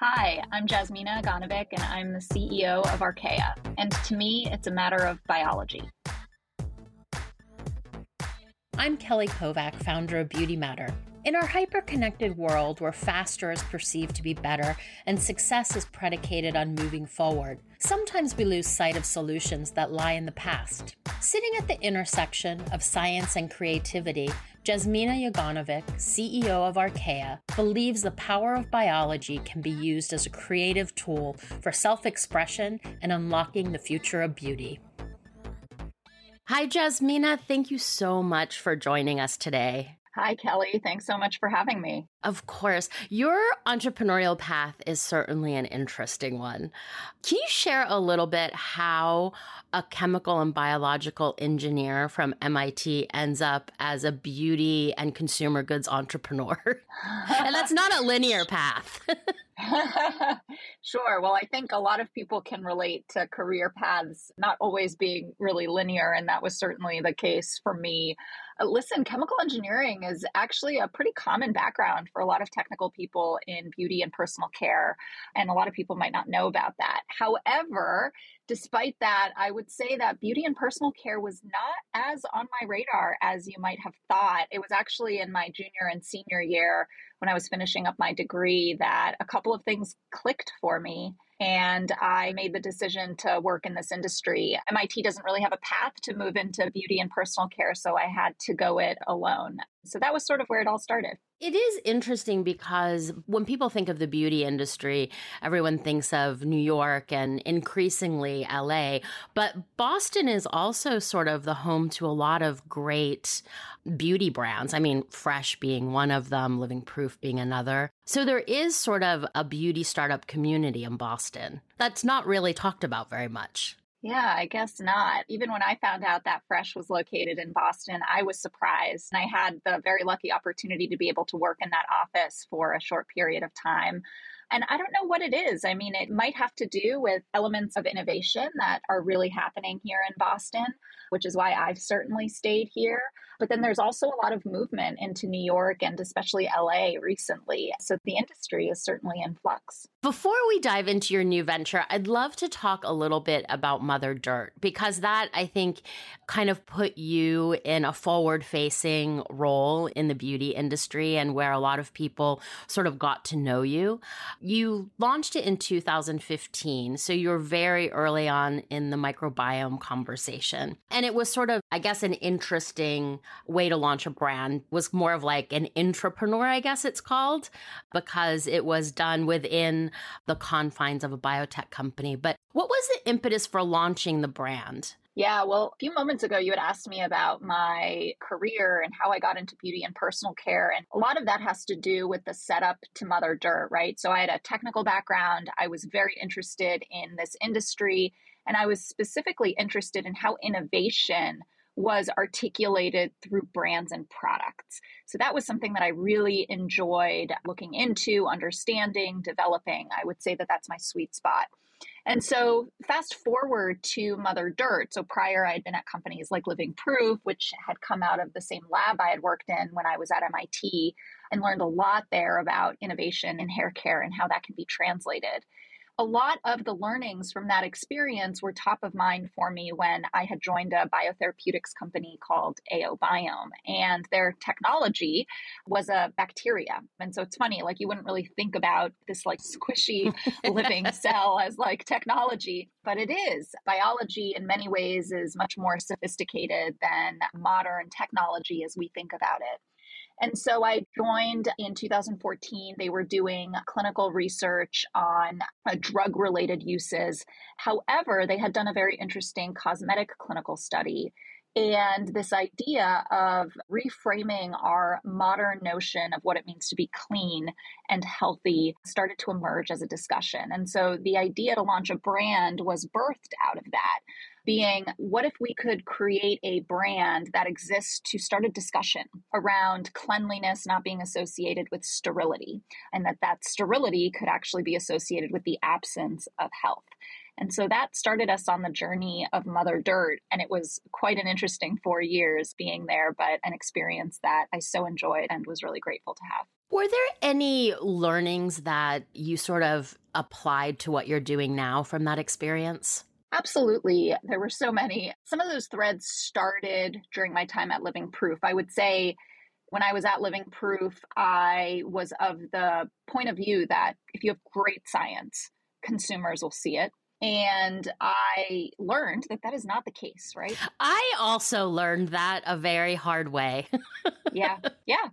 Hi, I'm Jasmina Aganovic, and I'm the CEO of Arcaea. And to me, it's a matter of biology. I'm Kelly Kovack, founder of Beauty Matter. In our hyper connected world where faster is perceived to be better and success is predicated on moving forward, sometimes we lose sight of solutions that lie in the past. Sitting at the intersection of science and creativity, Jasmina Aganovic, CEO of Arcaea, believes the power of biology can be used as a creative tool for self expression and unlocking the future of beauty. Hi, Jasmina. Thank you so much for joining us today. Hi, Kelly. Thanks so much for having me. Of course. Your entrepreneurial path is certainly an interesting one. Can you share a little bit how a chemical and biological engineer from MIT ends up as a beauty and consumer goods entrepreneur? and that's not a linear path. sure. Well, I think a lot of people can relate to career paths not always being really linear, and that was certainly the case for me. Uh, listen, chemical engineering is actually a pretty common background for a lot of technical people in beauty and personal care, and a lot of people might not know about that. However, despite that, I would say that beauty and personal care was not as on my radar as you might have thought. It was actually in my junior and senior year when I was finishing up my degree that a couple of things clicked for me. And I made the decision to work in this industry. MIT doesn't really have a path to move into beauty and personal care, so I had to go it alone. So that was sort of where it all started. It is interesting because when people think of the beauty industry, everyone thinks of New York and increasingly LA. But Boston is also sort of the home to a lot of great beauty brands. I mean, Fresh being one of them, Living Proof being another. So there is sort of a beauty startup community in Boston that's not really talked about very much. Yeah, I guess not. Even when I found out that Fresh was located in Boston, I was surprised. And I had the very lucky opportunity to be able to work in that office for a short period of time. And I don't know what it is. I mean, it might have to do with elements of innovation that are really happening here in Boston, which is why I've certainly stayed here. But then there's also a lot of movement into New York and especially LA recently. So the industry is certainly in flux. Before we dive into your new venture, I'd love to talk a little bit about Mother Dirt because that I think kind of put you in a forward facing role in the beauty industry and where a lot of people sort of got to know you. You launched it in 2015, so you're very early on in the microbiome conversation. And it was sort of, I guess, an interesting way to launch a brand was more of like an entrepreneur, I guess it's called, because it was done within the confines of a biotech company. But what was the impetus for launching the brand? Yeah, well, a few moments ago, you had asked me about my career and how I got into beauty and personal care. And a lot of that has to do with the setup to Mother Dirt, right? So I had a technical background. I was very interested in this industry. And I was specifically interested in how innovation was articulated through brands and products. So that was something that I really enjoyed looking into, understanding, developing. I would say that that's my sweet spot. And so, fast forward to Mother Dirt. So, prior, I had been at companies like Living Proof, which had come out of the same lab I had worked in when I was at MIT, and learned a lot there about innovation in hair care and how that can be translated a lot of the learnings from that experience were top of mind for me when I had joined a biotherapeutics company called AOBiome. And their technology was a bacteria. And so it's funny, like you wouldn't really think about this like squishy living cell as like technology, but it is. Biology in many ways is much more sophisticated than modern technology as we think about it. And so I joined in 2014. They were doing clinical research on uh, drug related uses. However, they had done a very interesting cosmetic clinical study. And this idea of reframing our modern notion of what it means to be clean and healthy started to emerge as a discussion. And so the idea to launch a brand was birthed out of that being what if we could create a brand that exists to start a discussion around cleanliness not being associated with sterility and that that sterility could actually be associated with the absence of health And so that started us on the journey of Mother Dirt. And it was quite an interesting four years being there, but an experience that I so enjoyed and was really grateful to have. Were there any learnings that you sort of applied to what you're doing now from that experience? Absolutely. There were so many. Some of those threads started during my time at Living Proof. I would say when I was at Living Proof, I was of the point of view that if you have great science, consumers will see it. And I learned that that is not the case, right? I also learned that a very hard way. yeah. Yeah.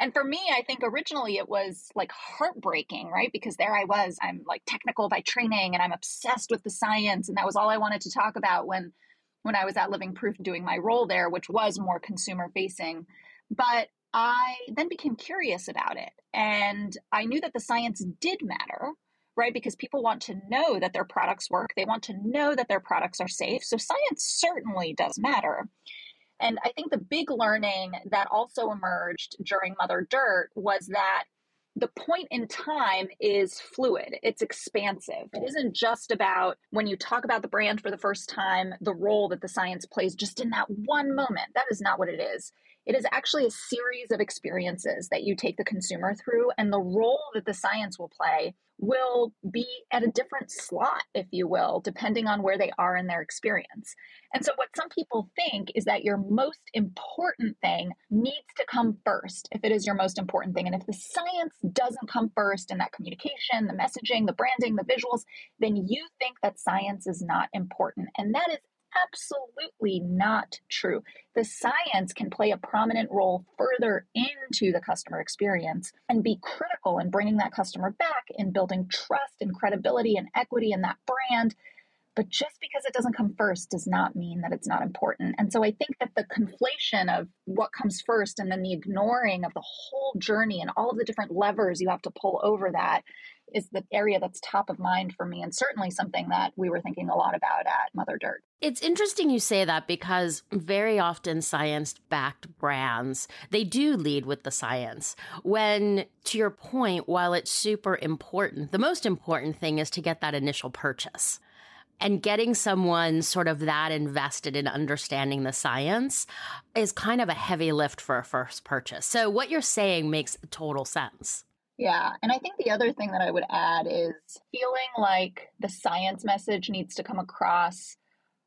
And for me, I think originally it was like heartbreaking, right? Because there I was, I'm like technical by training and I'm obsessed with the science. And that was all I wanted to talk about when when I was at Living Proof doing my role there, which was more consumer facing. But I then became curious about it. And I knew that the science did matter, right? Because people want to know that their products work, they want to know that their products are safe. So science certainly does matter. And I think the big learning that also emerged during Mother Dirt was that the point in time is fluid, it's expansive. It isn't just about when you talk about the brand for the first time, the role that the science plays just in that one moment. That is not what it is. It is actually a series of experiences that you take the consumer through, and the role that the science will play will be at a different slot, if you will, depending on where they are in their experience. And so, what some people think is that your most important thing needs to come first if it is your most important thing. And if the science doesn't come first in that communication, the messaging, the branding, the visuals, then you think that science is not important. And that is absolutely not true. The science can play a prominent role further into the customer experience and be critical in bringing that customer back in building trust and credibility and equity in that brand. But just because it doesn't come first does not mean that it's not important. And so I think that the conflation of what comes first and then the ignoring of the whole journey and all of the different levers you have to pull over that is the area that's top of mind for me and certainly something that we were thinking a lot about at Mother Dirt. It's interesting you say that because very often science backed brands, they do lead with the science. When to your point, while it's super important, the most important thing is to get that initial purchase. And getting someone sort of that invested in understanding the science is kind of a heavy lift for a first purchase. So, what you're saying makes total sense. Yeah. And I think the other thing that I would add is feeling like the science message needs to come across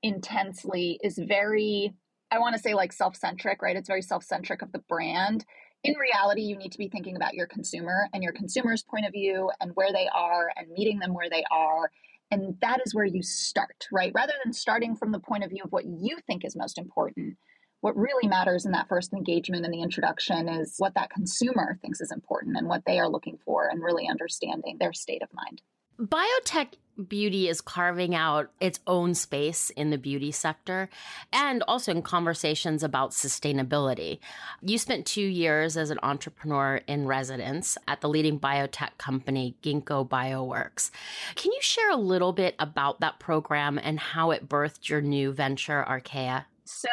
intensely is very, I want to say like self centric, right? It's very self centric of the brand. In reality, you need to be thinking about your consumer and your consumer's point of view and where they are and meeting them where they are. And that is where you start, right? Rather than starting from the point of view of what you think is most important what really matters in that first engagement and the introduction is what that consumer thinks is important and what they are looking for and really understanding their state of mind. Biotech beauty is carving out its own space in the beauty sector and also in conversations about sustainability. You spent two years as an entrepreneur in residence at the leading biotech company, Ginkgo Bioworks. Can you share a little bit about that program and how it birthed your new venture, Arcaea? So,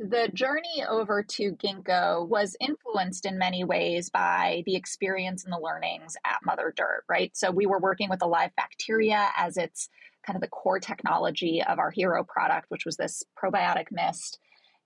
the journey over to Ginkgo was influenced in many ways by the experience and the learnings at Mother Dirt, right? So, we were working with the live bacteria as its kind of the core technology of our hero product, which was this probiotic mist.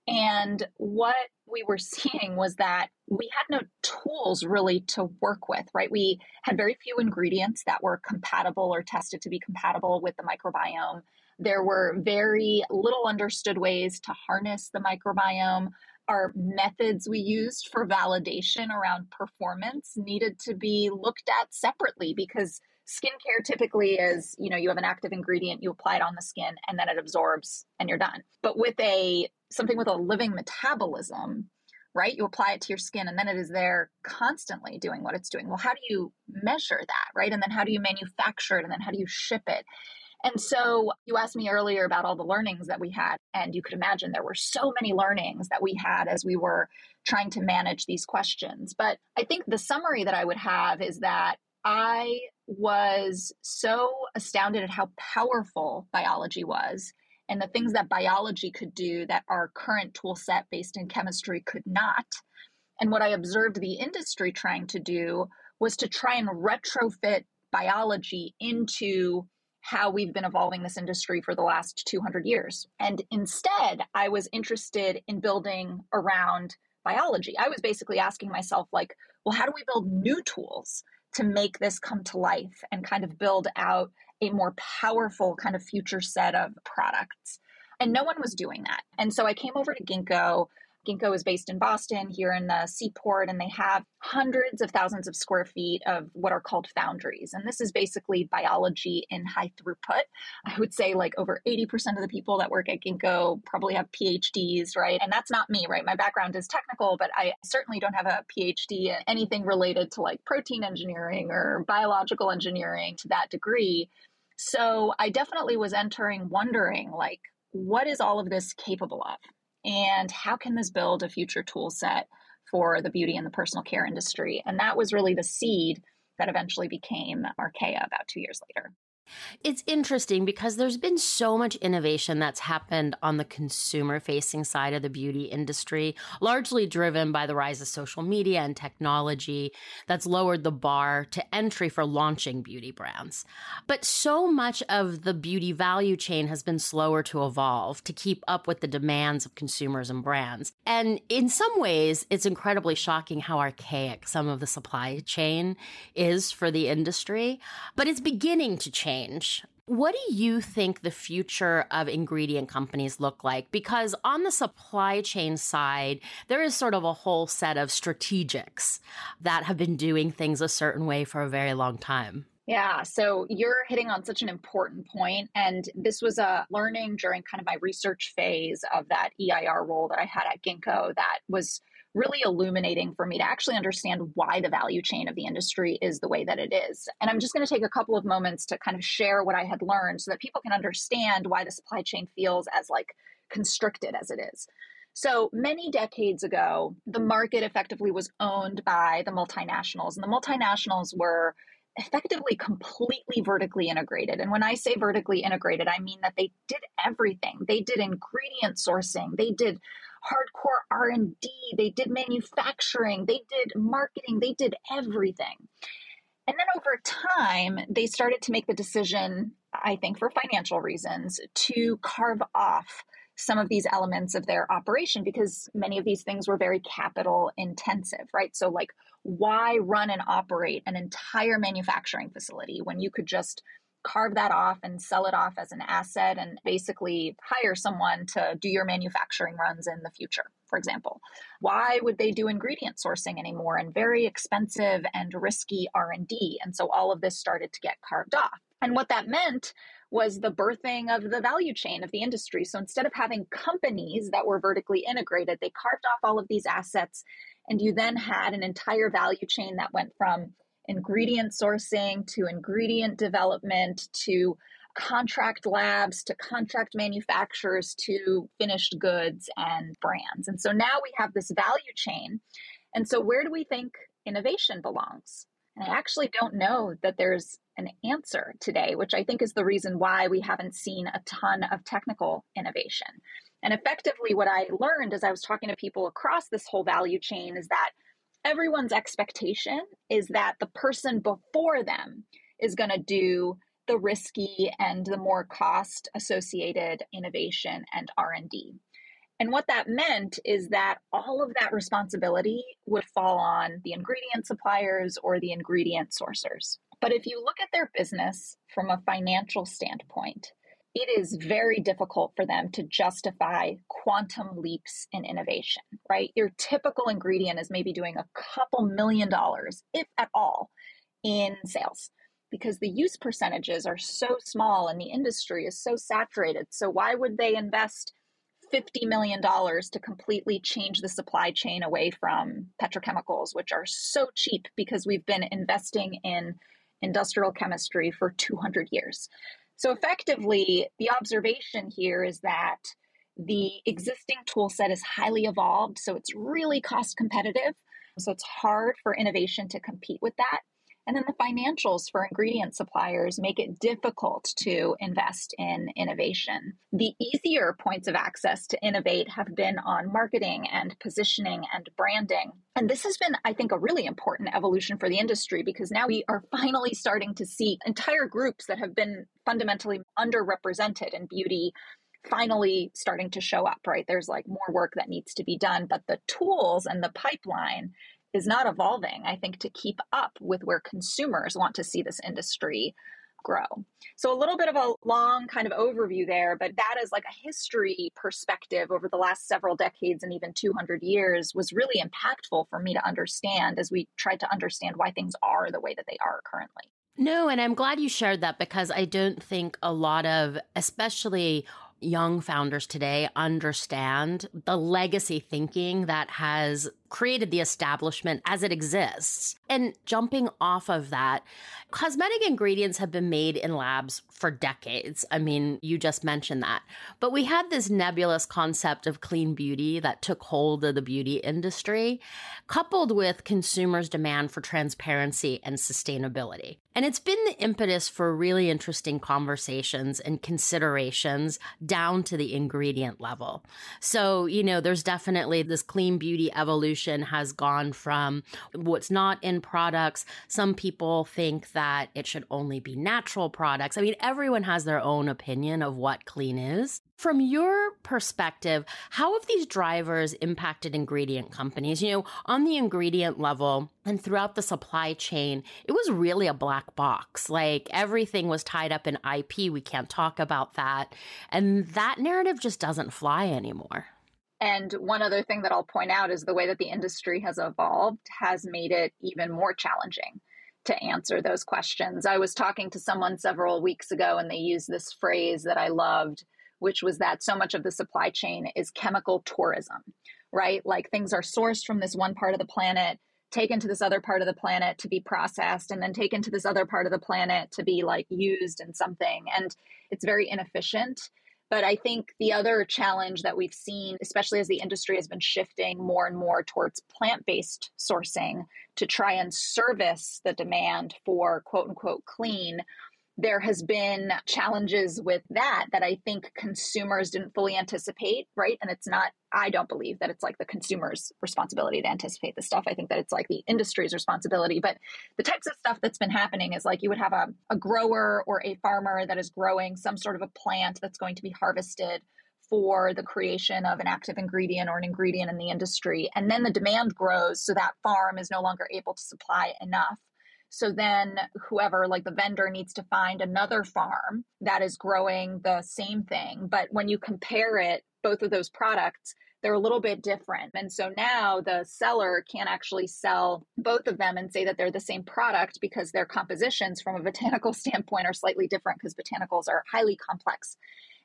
And what we were seeing was that we had no tools really to work with, right? We had very few ingredients that were compatible or tested to be compatible with the microbiome. There were very little understood ways to harness the microbiome. Our methods we used for validation around performance needed to be looked at separately because skincare typically is you know you have an active ingredient you apply it on the skin and then it absorbs and you're done. But with a something with a living metabolism right you apply it to your skin and then it is there constantly doing what it's doing. Well how do you measure that right? And then how do you manufacture it? And then how do you ship it and so you asked me earlier about all the learnings that we had. And you could imagine there were so many learnings that we had as we were trying to manage these questions. But I think the summary that I would have is that I was so astounded at how powerful biology was and the things that biology could do that our current tool set based in chemistry could not. And what I observed the industry trying to do was to try and retrofit biology into how we've been evolving this industry for the last 200 years. And instead, I was interested in building around biology. I was basically asking myself, like, well, how do we build new tools to make this come to life and kind of build out a more powerful kind of future set of products? And no one was doing that. And so I came over to Ginkgo Ginkgo is based in Boston, here in the seaport, and they have hundreds of thousands of square feet of what are called foundries. And this is basically biology in high throughput. I would say like over 80% of the people that work at Ginkgo probably have PhDs, right? And that's not me, right? My background is technical, but I certainly don't have a PhD in anything related to like protein engineering or biological engineering to that degree. So I definitely was entering wondering like, what is all of this capable of? And how can this build a future tool set for the beauty and the personal care industry? And that was really the seed that eventually became Arcaea about two years later. It's interesting because there's been so much innovation that's happened on the consumer facing side of the beauty industry, largely driven by the rise of social media and technology that's lowered the bar to entry for launching beauty brands. But so much of the beauty value chain has been slower to evolve to keep up with the demands of consumers and brands. And in some ways, it's incredibly shocking how archaic some of the supply chain is for the industry, but it's beginning to change change. What do you think the future of ingredient companies look like? Because on the supply chain side, there is sort of a whole set of strategics that have been doing things a certain way for a very long time. Yeah, so you're hitting on such an important point. And this was a learning during kind of my research phase of that EIR role that I had at Ginkgo that was really illuminating for me to actually understand why the value chain of the industry is the way that it is. And I'm just going to take a couple of moments to kind of share what I had learned so that people can understand why the supply chain feels as like constricted as it is. So many decades ago, the market effectively was owned by the multinationals, and the multinationals were effectively completely vertically integrated. And when I say vertically integrated, I mean that they did everything. They did ingredient sourcing, they did hardcore r&d they did manufacturing they did marketing they did everything. And then over time they started to make the decision i think for financial reasons to carve off some of these elements of their operation because many of these things were very capital intensive right? So like why run and operate an entire manufacturing facility when you could just carve that off and sell it off as an asset and basically hire someone to do your manufacturing runs in the future for example. Why would they do ingredient sourcing anymore and very expensive and risky r&d and so all of this started to get carved off. And what that meant was the birthing of the value chain of the industry. So instead of having companies that were vertically integrated they carved off all of these assets and you then had an entire value chain that went from ingredient sourcing to ingredient development to contract labs to contract manufacturers to finished goods and brands. And so now we have this value chain. And so, where do we think innovation belongs? And I actually don't know that there's an answer today, which I think is the reason why we haven't seen a ton of technical innovation. And effectively, what I learned as I was talking to people across this whole value chain is that everyone's expectation is that the person before them is going to do the risky and the more cost associated innovation and r&d and what that meant is that all of that responsibility would fall on the ingredient suppliers or the ingredient sourcers. But if you look at their business from a financial standpoint it is very difficult for them to justify quantum leaps in innovation, right? Your typical ingredient is maybe doing a couple million dollars, if at all, in sales because the use percentages are so small and the industry is so saturated. So, why would they invest $50 million to completely change the supply chain away from petrochemicals, which are so cheap because we've been investing in industrial chemistry for 200 years? So, effectively, the observation here is that the existing tool set is highly evolved, so it's really cost competitive. So, it's hard for innovation to compete with that. And then the financials for ingredient suppliers make it difficult to invest in innovation. The easier points of access to innovate have been on marketing and positioning and branding. And this has been, I think, a really important evolution for the industry because now we are finally starting to see entire groups that have been fundamentally underrepresented in beauty finally starting to show up, right? There's like more work that needs to be done, but the tools and the pipeline is not evolving, I think, to keep up with where consumers want to see this industry grow. So, a little bit of a long kind of overview there, but that is like a history perspective over the last several decades and even 200 years was really impactful for me to understand as we tried to understand why things are the way that they are currently. No, and I'm glad you shared that because I don't think a lot of, especially young founders today understand the legacy thinking that has created the establishment as it exists. And jumping off of that, cosmetic ingredients have been made in labs for decades. I mean, you just mentioned that. But we had this nebulous concept of clean beauty that took hold of the beauty industry, coupled with consumers' demand for transparency and sustainability. And it's been the impetus for really interesting conversations and considerations down to the ingredient level. So, you know, there's definitely this clean beauty evolution has gone from what's not in products. Some people think that it should only be natural products. I mean, everyone has their own opinion of what clean is. From your perspective, how have these drivers impacted ingredient companies? You know, on the ingredient level and throughout the supply chain, it was really a black box. Like everything was tied up in IP. We can't talk about that. And that narrative just doesn't fly anymore. And one other thing that I'll point out is the way that the industry has evolved has made it even more challenging to answer those questions. I was talking to someone several weeks ago and they used this phrase that I loved which was that so much of the supply chain is chemical tourism, right? Like things are sourced from this one part of the planet, taken to this other part of the planet to be processed, and then taken to this other part of the planet to be like used in something. And it's very inefficient. But I think the other challenge that we've seen, especially as the industry has been shifting more and more towards plant based sourcing to try and service the demand for quote unquote clean, there has been challenges with that that I think consumers didn't fully anticipate, right? And it's not, I don't believe that it's like the consumer's responsibility to anticipate the stuff. I think that it's like the industry's responsibility. But the types of stuff that's been happening is like you would have a, a grower or a farmer that is growing some sort of a plant that's going to be harvested for the creation of an active ingredient or an ingredient in the industry. And then the demand grows so that farm is no longer able to supply enough so then whoever, like the vendor, needs to find another farm that is growing the same thing. But when you compare it, both of those products, they're a little bit different. And so now the seller can actually sell both of them and say that they're the same product because their compositions from a botanical standpoint are slightly different because botanicals are highly complex.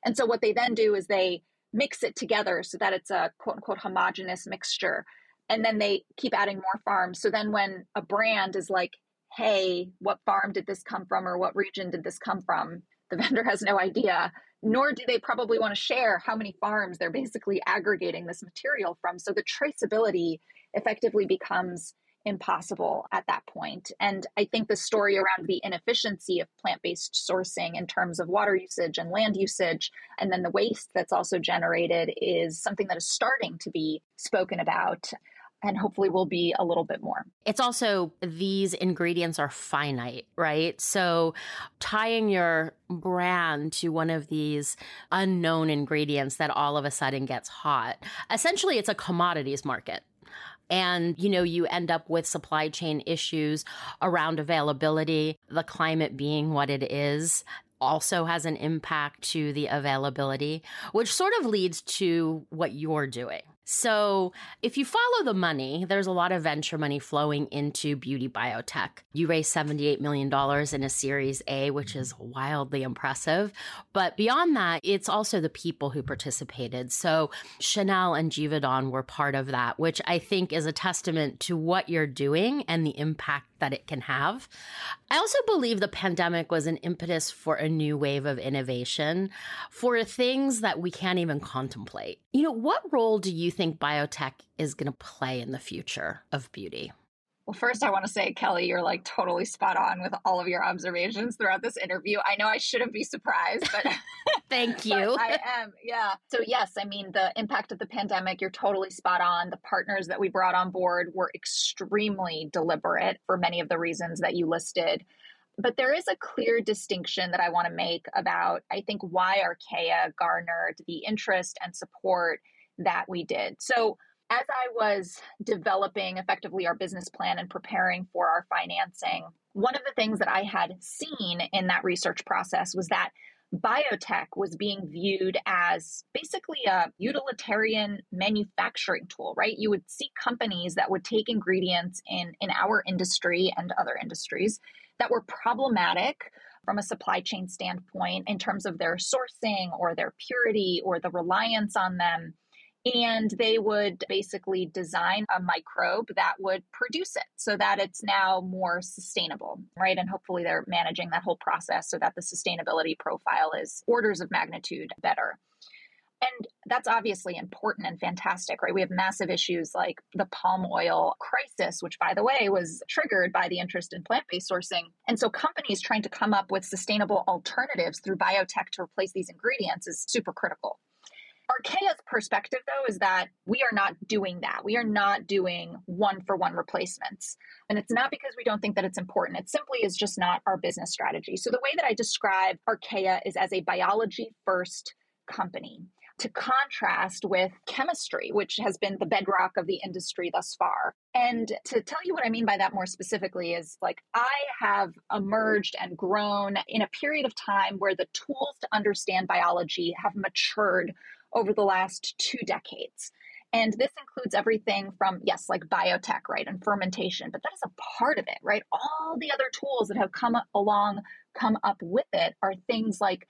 And so what they then do is they mix it together so that it's a quote unquote homogenous mixture. And then they keep adding more farms. So then when a brand is like, hey, what farm did this come from or what region did this come from? The vendor has no idea, nor do they probably want to share how many farms they're basically aggregating this material from. So the traceability effectively becomes impossible at that point. And I think the story around the inefficiency of plant based sourcing in terms of water usage and land usage, and then the waste that's also generated, is something that is starting to be spoken about and hopefully will be a little bit more. It's also these ingredients are finite, right? So tying your brand to one of these unknown ingredients that all of a sudden gets hot, essentially it's a commodities market. And, you know, you end up with supply chain issues around availability, the climate being what it is also has an impact to the availability, which sort of leads to what you're doing so, if you follow the money, there's a lot of venture money flowing into beauty biotech. You raised $78 million in a Series A, which is wildly impressive. But beyond that, it's also the people who participated. So, Chanel and Givaudan were part of that, which I think is a testament to what you're doing and the impact that it can have. I also believe the pandemic was an impetus for a new wave of innovation for things that we can't even contemplate. You know, what role do you think biotech is going to play in the future of beauty? Well, first, I want to say, Kelly, you're like totally spot on with all of your observations throughout this interview. I know I shouldn't be surprised, but thank you. I am. Yeah. So, yes, I mean, the impact of the pandemic, you're totally spot on. The partners that we brought on board were extremely deliberate for many of the reasons that you listed. But there is a clear distinction that I want to make about, I think, why Arcaea garnered the interest and support that we did. So, as I was developing effectively our business plan and preparing for our financing, one of the things that I had seen in that research process was that biotech was being viewed as basically a utilitarian manufacturing tool, right? You would see companies that would take ingredients in, in our industry and other industries that were problematic from a supply chain standpoint in terms of their sourcing or their purity or the reliance on them and they would basically design a microbe that would produce it so that it's now more sustainable, right? And hopefully they're managing that whole process so that the sustainability profile is orders of magnitude better. And that's obviously important and fantastic, right? We have massive issues like the palm oil crisis, which, by the way, was triggered by the interest in plant based sourcing. And so, companies trying to come up with sustainable alternatives through biotech to replace these ingredients is super critical. Arcaea's perspective, though, is that we are not doing that. We are not doing one for one replacements. And it's not because we don't think that it's important. It simply is just not our business strategy. So the way that I describe Arcaea is as a biology first company to contrast with chemistry, which has been the bedrock of the industry thus far. And to tell you what I mean by that more specifically is like I have emerged and grown in a period of time where the tools to understand biology have matured over the last two decades. And this includes everything from, yes, like biotech, right, and fermentation, but that is a part of it, right? All the other tools that have come along, come up with it are things like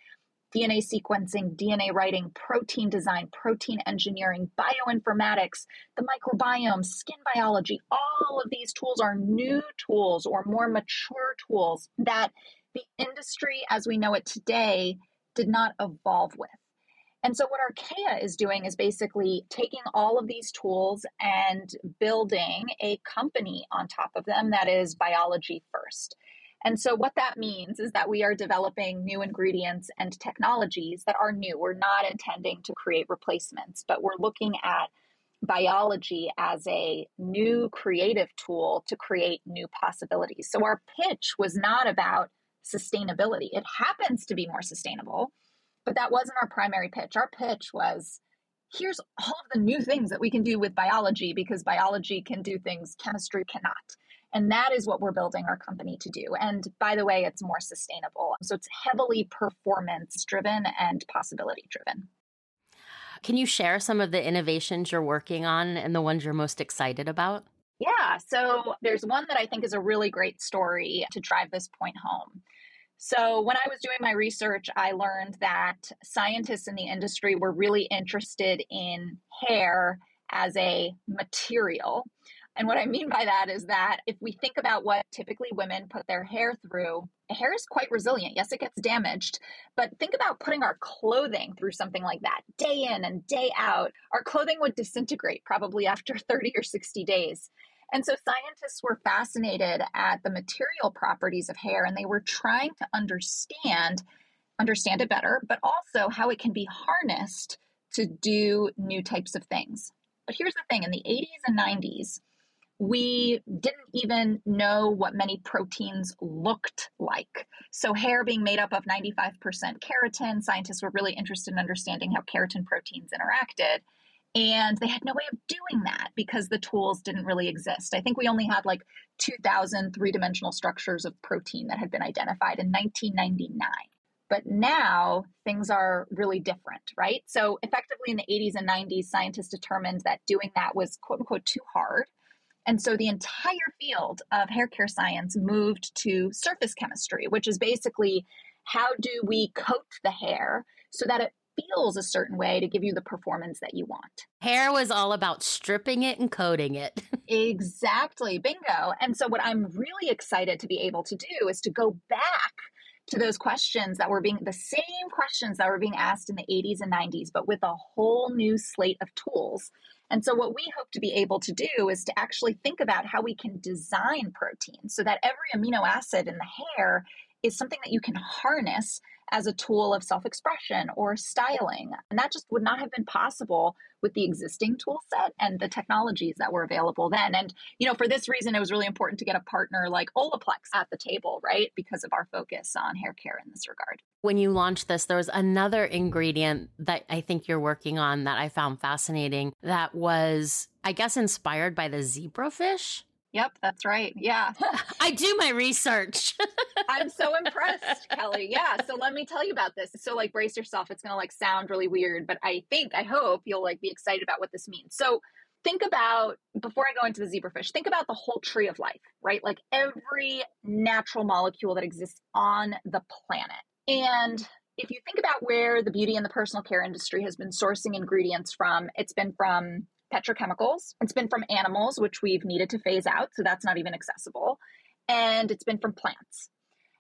DNA sequencing, DNA writing, protein design, protein engineering, bioinformatics, the microbiome, skin biology. All of these tools are new tools or more mature tools that the industry as we know it today did not evolve with. And so, what Arcaea is doing is basically taking all of these tools and building a company on top of them that is biology first. And so, what that means is that we are developing new ingredients and technologies that are new. We're not intending to create replacements, but we're looking at biology as a new creative tool to create new possibilities. So, our pitch was not about sustainability, it happens to be more sustainable but that wasn't our primary pitch. Our pitch was here's all of the new things that we can do with biology because biology can do things chemistry cannot. And that is what we're building our company to do. And by the way, it's more sustainable. So it's heavily performance driven and possibility driven. Can you share some of the innovations you're working on and the ones you're most excited about? Yeah, so there's one that I think is a really great story to drive this point home. So, when I was doing my research, I learned that scientists in the industry were really interested in hair as a material. And what I mean by that is that if we think about what typically women put their hair through, hair is quite resilient. Yes, it gets damaged, but think about putting our clothing through something like that day in and day out. Our clothing would disintegrate probably after 30 or 60 days. And so scientists were fascinated at the material properties of hair and they were trying to understand understand it better, but also how it can be harnessed to do new types of things. But here's the thing, in the 80s and 90s, we didn't even know what many proteins looked like. So, hair being made up of 95% keratin, scientists were really interested in understanding how keratin proteins interacted. And they had no way of doing that because the tools didn't really exist. I think we only had like 2,000 three dimensional structures of protein that had been identified in 1999. But now things are really different, right? So, effectively in the 80s and 90s, scientists determined that doing that was quote unquote too hard. And so the entire field of hair care science moved to surface chemistry, which is basically how do we coat the hair so that it feels a certain way to give you the performance that you want. Hair was all about stripping it and coating it. exactly. Bingo. And so, what I'm really excited to be able to do is to go back to those questions that were being the same questions that were being asked in the 80s and 90s, but with a whole new slate of tools. And so, what we hope to be able to do is to actually think about how we can design protein so that every amino acid in the hair is something that you can harness as a tool of self expression or styling. And that just would not have been possible with the existing tool set and the technologies that were available then. And, you know, for this reason, it was really important to get a partner like Olaplex at the table, right? Because of our focus on hair care in this regard. When you launched this, there was another ingredient that I think you're working on that I found fascinating that was, I guess, inspired by the zebrafish. Yep, that's right. Yeah. I do my research. I'm so impressed, Kelly. Yeah. So let me tell you about this. So like brace yourself. It's going to like sound really weird, but I think I hope you'll like be excited about what this means. So think about before I go into the zebrafish, think about the whole tree of life, right? Like every natural molecule that exists on the planet. And if you think about where the beauty and the personal care industry has been sourcing ingredients from, it's been from petrochemicals. It's been from animals, which we've needed to phase out. So that's not even accessible. And it's been from plants.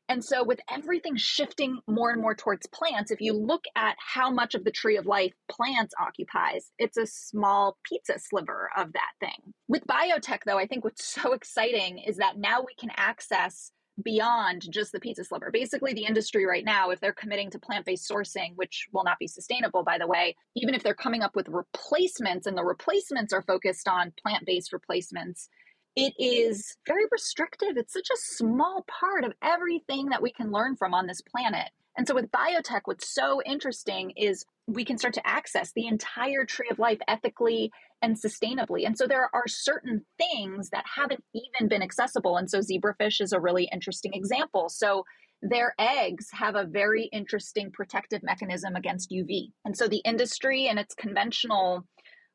And so, with everything shifting more and more towards plants, if you look at how much of the tree of life plants occupies, it's a small pizza sliver of that thing. With biotech, though, I think what's so exciting is that now we can access beyond just the pizza sliver. Basically, the industry right now, if they're committing to plant based sourcing, which will not be sustainable, by the way, even if they're coming up with replacements and the replacements are focused on plant based replacements, it is very restrictive. It's such a small part of everything that we can learn from on this planet. And so with biotech, what's so interesting is we can start to access the entire tree of life ethically and sustainably. And so there are certain things that haven't even been accessible. And so zebrafish is a really interesting example. So their eggs have a very interesting protective mechanism against UV. And so the industry and its conventional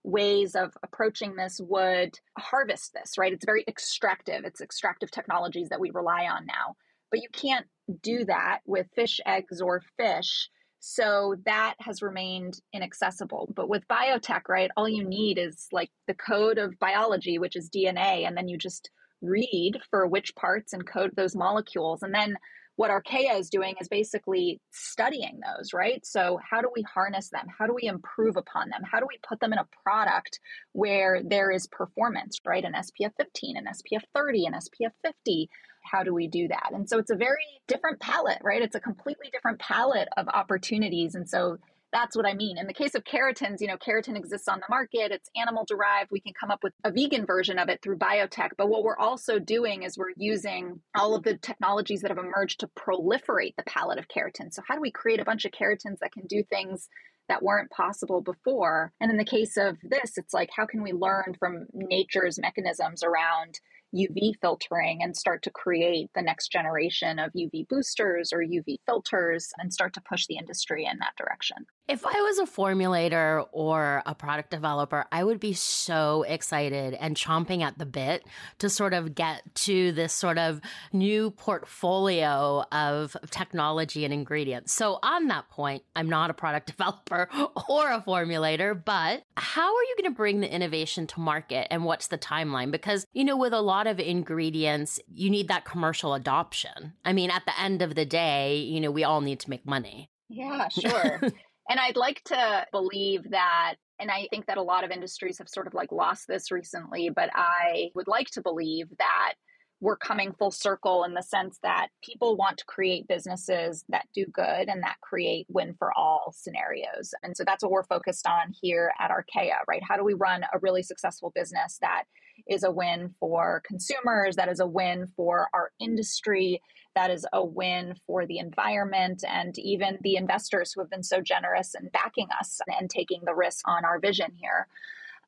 ways of approaching this would harvest this, right? It's very extractive. It's extractive technologies that we rely on now. But you can't do that with fish eggs or fish so that has remained inaccessible. But with biotech, right, all you need is like the code of biology, which is DNA, and then you just read for which parts and code those molecules. And then what Arcaea is doing is basically studying those, right? So, how do we harness them? How do we improve upon them? How do we put them in a product where there is performance, right? An SPF 15, an SPF 30, an SPF 50. How do we do that? And so, it's a very different palette, right? It's a completely different palette of opportunities. And so, that's what I mean. In the case of keratins, you know, keratin exists on the market, it's animal derived. We can come up with a vegan version of it through biotech. But what we're also doing is we're using all of the technologies that have emerged to proliferate the palette of keratin. So, how do we create a bunch of keratins that can do things that weren't possible before? And in the case of this, it's like, how can we learn from nature's mechanisms around UV filtering and start to create the next generation of UV boosters or UV filters and start to push the industry in that direction. If I was a formulator or a product developer, I would be so excited and chomping at the bit to sort of get to this sort of new portfolio of technology and ingredients. So, on that point, I'm not a product developer or a formulator, but how are you going to bring the innovation to market and what's the timeline? Because, you know, with a lot of ingredients, you need that commercial adoption. I mean, at the end of the day, you know, we all need to make money. Yeah, sure. And I'd like to believe that and I think that a lot of industries have sort of like lost this recently, but I would like to believe that we're coming full circle in the sense that people want to create businesses that do good and that create win for all scenarios. And so that's what we're focused on here at Arcaea, right? How do we run a really successful business that is a win for consumers, that is a win for our industry, that is a win for the environment and even the investors who have been so generous in backing us and taking the risk on our vision here.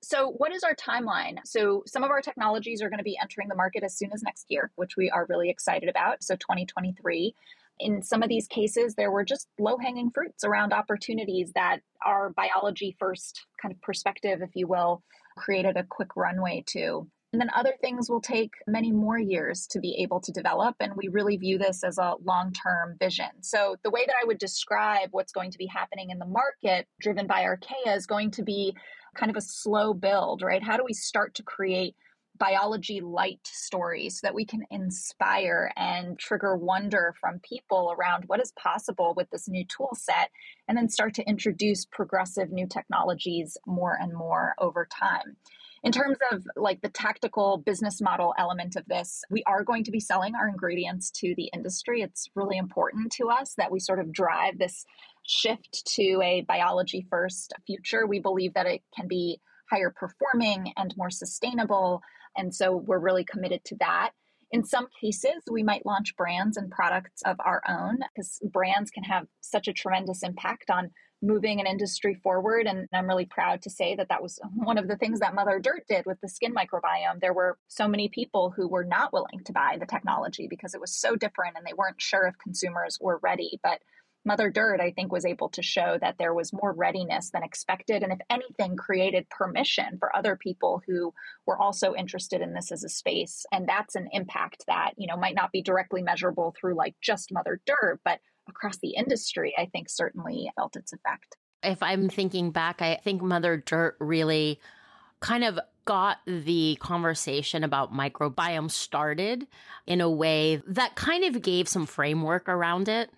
So, what is our timeline? So, some of our technologies are going to be entering the market as soon as next year, which we are really excited about. So, 2023. In some of these cases, there were just low hanging fruits around opportunities that our biology first kind of perspective, if you will, created a quick runway to. And then other things will take many more years to be able to develop. And we really view this as a long term vision. So, the way that I would describe what's going to be happening in the market driven by Arcaea is going to be kind of a slow build, right? How do we start to create biology light stories so that we can inspire and trigger wonder from people around what is possible with this new tool set and then start to introduce progressive new technologies more and more over time in terms of like the tactical business model element of this, we are going to be selling our ingredients to the industry. It's really important to us that we sort of drive this shift to a biology first future. We believe that it can be higher performing and more sustainable. And so we're really committed to that. In some cases, we might launch brands and products of our own because brands can have such a tremendous impact on moving an industry forward. And I'm really proud to say that that was one of the things that Mother Dirt did with the skin microbiome. There were so many people who were not willing to buy the technology because it was so different and they weren't sure if consumers were ready. But Mother Dirt, I think, was able to show that there was more readiness than expected. And if anything, created permission for other people who were also interested in this as a space. And that's an impact that, you know, might not be directly measurable through like just Mother Dirt, but across the industry, I think certainly felt its effect. If I'm thinking back, I think Mother Dirt really kind of got the conversation about microbiome started in a way that kind of gave some framework around it.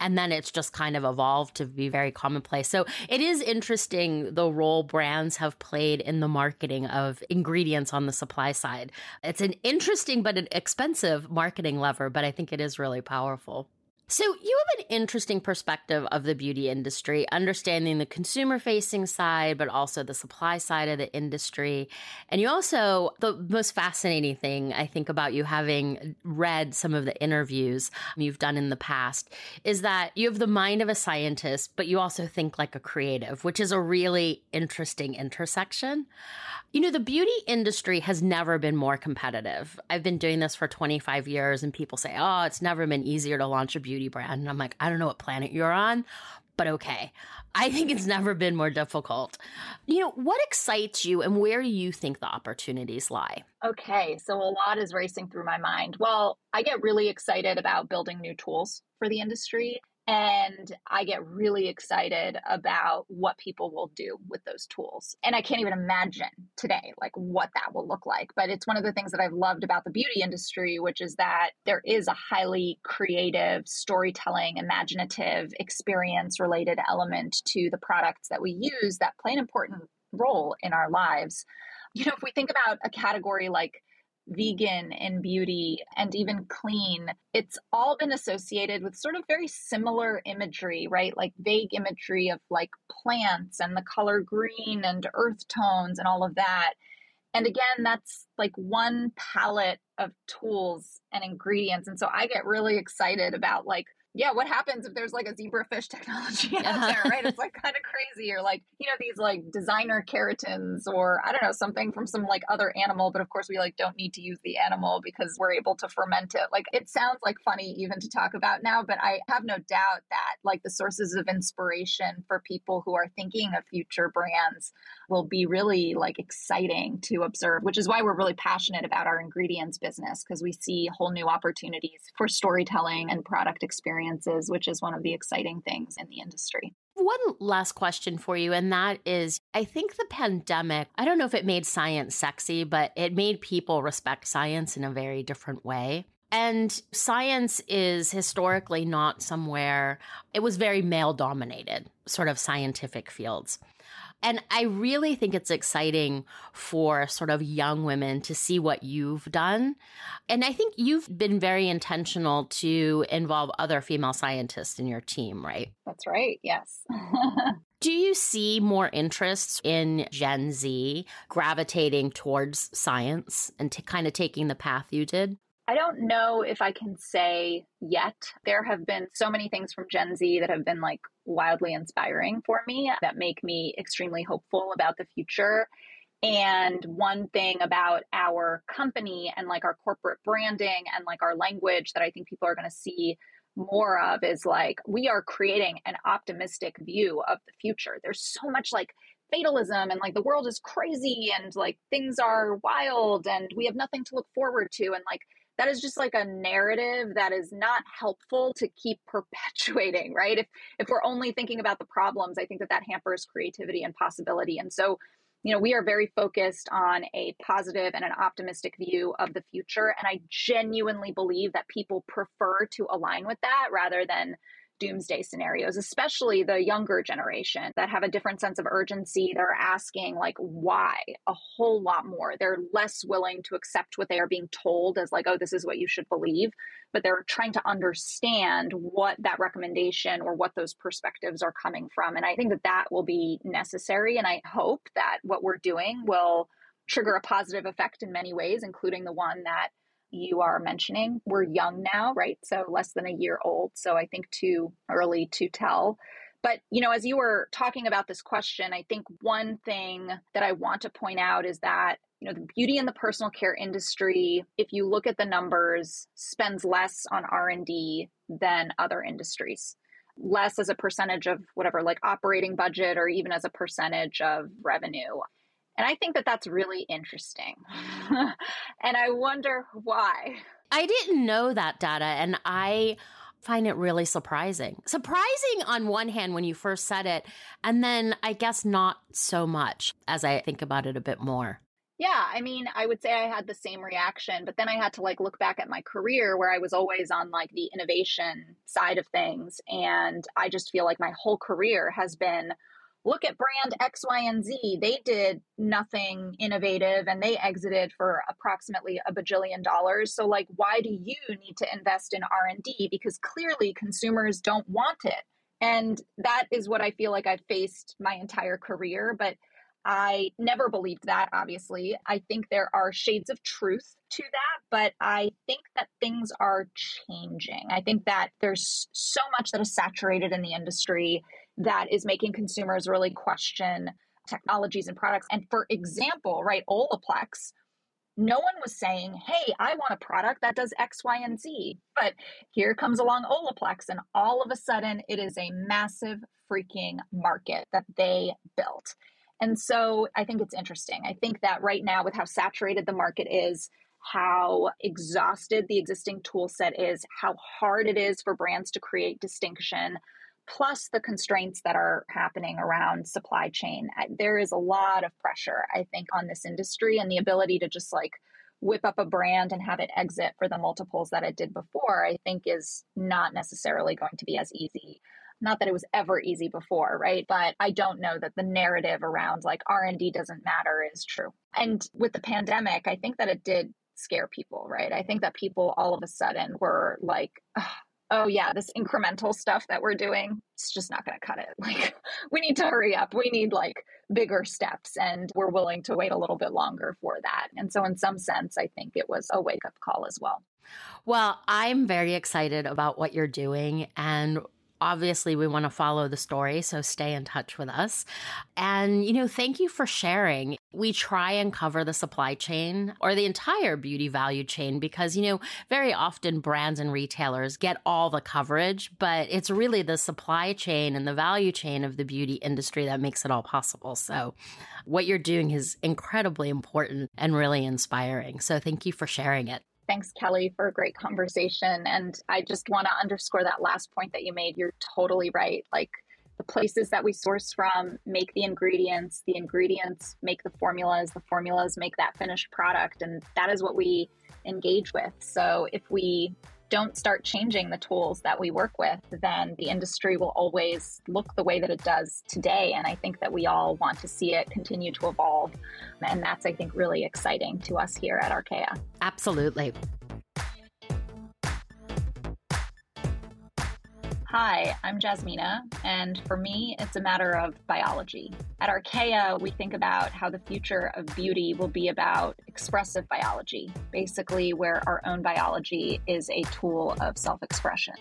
And then it's just kind of evolved to be very commonplace. So it is interesting the role brands have played in the marketing of ingredients on the supply side. It's an interesting but an expensive marketing lever, but I think it is really powerful. So, you have an interesting perspective of the beauty industry, understanding the consumer facing side, but also the supply side of the industry. And you also, the most fascinating thing I think about you having read some of the interviews you've done in the past is that you have the mind of a scientist, but you also think like a creative, which is a really interesting intersection. You know, the beauty industry has never been more competitive. I've been doing this for 25 years, and people say, oh, it's never been easier to launch a beauty brand. And I'm like, I don't know what planet you're on, but okay. I think it's never been more difficult. You know, what excites you and where do you think the opportunities lie? Okay, so a lot is racing through my mind. Well, I get really excited about building new tools for the industry. And I get really excited about what people will do with those tools. And I can't even imagine today, like what that will look like. But it's one of the things that I've loved about the beauty industry, which is that there is a highly creative, storytelling, imaginative, experience related element to the products that we use that play an important role in our lives. You know, if we think about a category like Mm-hmm. vegan and beauty and even clean, it's all been associated with sort of very similar imagery, right? Like vague imagery of like plants and the color green and earth tones and all of that. And again, that's like one palette of tools and ingredients. And so I get really excited about like yeah, what happens if there's like a zebrafish technology out uh-huh. there, right? It's like kind of crazy, or like, you know, these like designer keratins, or I don't know, something from some like other animal, but of course we like don't need to use the animal because we're able to ferment it. Like it sounds like funny even to talk about now, but I have no doubt that like the sources of inspiration for people who are thinking of future brands will be really like exciting to observe, which is why we're really passionate about our ingredients business because we see whole new opportunities for storytelling and product experience experiences, which is one of the exciting things in the industry. One last question for you, and that is I think the pandemic, I don't know if it made science sexy, but it made people respect science in a very different way. And science is historically not somewhere, it was very male dominated, sort of scientific fields. And I really think it's exciting for sort of young women to see what you've done. And I think you've been very intentional to involve other female scientists in your team, right? That's right. Yes. Do you see more interests in Gen Z gravitating towards science and kind of taking the path you did? I don't know if I can say yet. There have been so many things from Gen Z that have been like wildly inspiring for me that make me extremely hopeful about the future. And one thing about our company and like our corporate branding and like our language that I think people are going to see more of is like we are creating an optimistic view of the future. There's so much like fatalism and like the world is crazy and like things are wild and we have nothing to look forward to and like that is just like a narrative that is not helpful to keep perpetuating right if if we're only thinking about the problems i think that that hampers creativity and possibility and so you know, we are very focused on a positive and an optimistic view of the future. And I genuinely believe that people prefer to align with that rather than doomsday scenarios, especially the younger generation that have a different sense of urgency. They're asking, like, why a whole lot more. They're less willing to accept what they are being told as, like, oh, this is what you should believe, but they're trying to understand what that recommendation or what those perspectives are coming from. And I think that that will be necessary. And I hope that what we're doing will trigger a positive effect in many ways, including the one that you are mentioning. We're young now, right? So less than a year old. So I think too early to tell. But, you know, as you were talking about this question, I think one thing that I want to point out is that, you know, the beauty and the personal care industry, if you look at the numbers, spends less on R&D than other industries. Less as a percentage of whatever, like operating budget, or even as a percentage of revenue. And I think that that's really interesting. and I wonder why. I didn't know that data. And I find it really surprising. Surprising on one hand when you first said it, and then I guess not so much as I think about it a bit more. Yeah, I mean, I would say I had the same reaction, but then I had to like look back at my career where I was always on like the innovation side of things. And I just feel like my whole career has been look at brand X, Y, and Z. They did nothing innovative and they exited for approximately a bajillion dollars. So like why do you need to invest in R&D because clearly consumers don't want it. And that is what I feel like I've faced my entire career, but I never believed that, obviously. I think there are shades of truth to that, but I think that things are changing. I think that there's so much that is saturated in the industry that is making consumers really question technologies and products. And for example, right, Olaplex, no one was saying, hey, I want a product that does X, Y, and Z. But here comes along Olaplex, and all of a sudden it is a massive freaking market that they built. And so I think it's interesting. I think that right now, with how saturated the market is, how exhausted the existing tool set is, how hard it is for brands to create distinction, plus the constraints that are happening around supply chain. There is a lot of pressure, I think, on this industry and the ability to just like whip up a brand and have it exit for the multiples that it did before, I think is not necessarily going to be as easy. Not that it was ever easy before, right? But I don't know that the narrative around like R&D doesn't matter is true. And with the pandemic, I think that it did scare people, right? I think that people all of a sudden were like, Oh, yeah, this incremental stuff that we're doing, it's just not going to cut it. Like we need to hurry up. We need like bigger steps and we're willing to wait a little bit longer for that. And so in some sense, I think it was a wake up call as well. Well, I'm very excited about what you're doing and obviously we want to follow the story, so stay in touch with us. And, you know, thank you for sharing. We try and cover the supply chain or the entire beauty value chain because, you know, very often brands and retailers get all the coverage, but it's really the supply chain and the value chain of the beauty industry that makes it all possible. So, what you're doing is incredibly important and really inspiring. So, thank you for sharing it. Thanks, Kelly, for a great conversation. And I just want to underscore that last point that you made. You're totally right. Like the places that we source from make the ingredients, the ingredients make the formulas, the formulas make that finished product. And that is what we engage with. So if we don't start changing the tools that we work with, then the industry will always look the way that it does today. And I think that we all want to see it continue to evolve. And that's, I think, really exciting to us here at Arcaea. Absolutely. Hi, I'm Jasmina, and for me, it's a matter of biology. At Arcaea, we think about how the future of beauty will be about expressive biology, basically, where our own biology is a tool of self expression.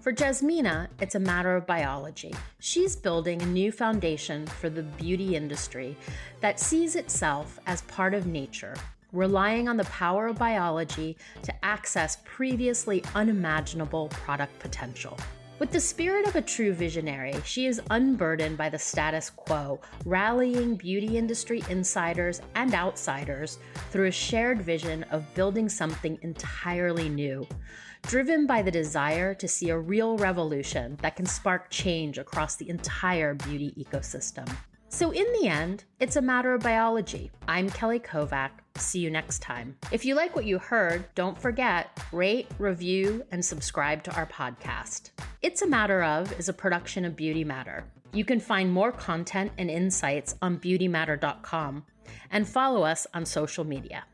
For Jasmina, it's a matter of biology. She's building a new foundation for the beauty industry that sees itself as part of nature relying on the power of biology to access previously unimaginable product potential. With the spirit of a true visionary, she is unburdened by the status quo, rallying beauty industry insiders and outsiders through a shared vision of building something entirely new. Driven by the desire to see a real revolution that can spark change across the entire beauty ecosystem. So, in the end, it's a matter of biology. I'm Kelly Kovack. See you next time. If you like what you heard, don't forget rate, review, and subscribe to our podcast. It's a Matter of is a production of Beauty Matter. You can find more content and insights on beautymatter.com and follow us on social media.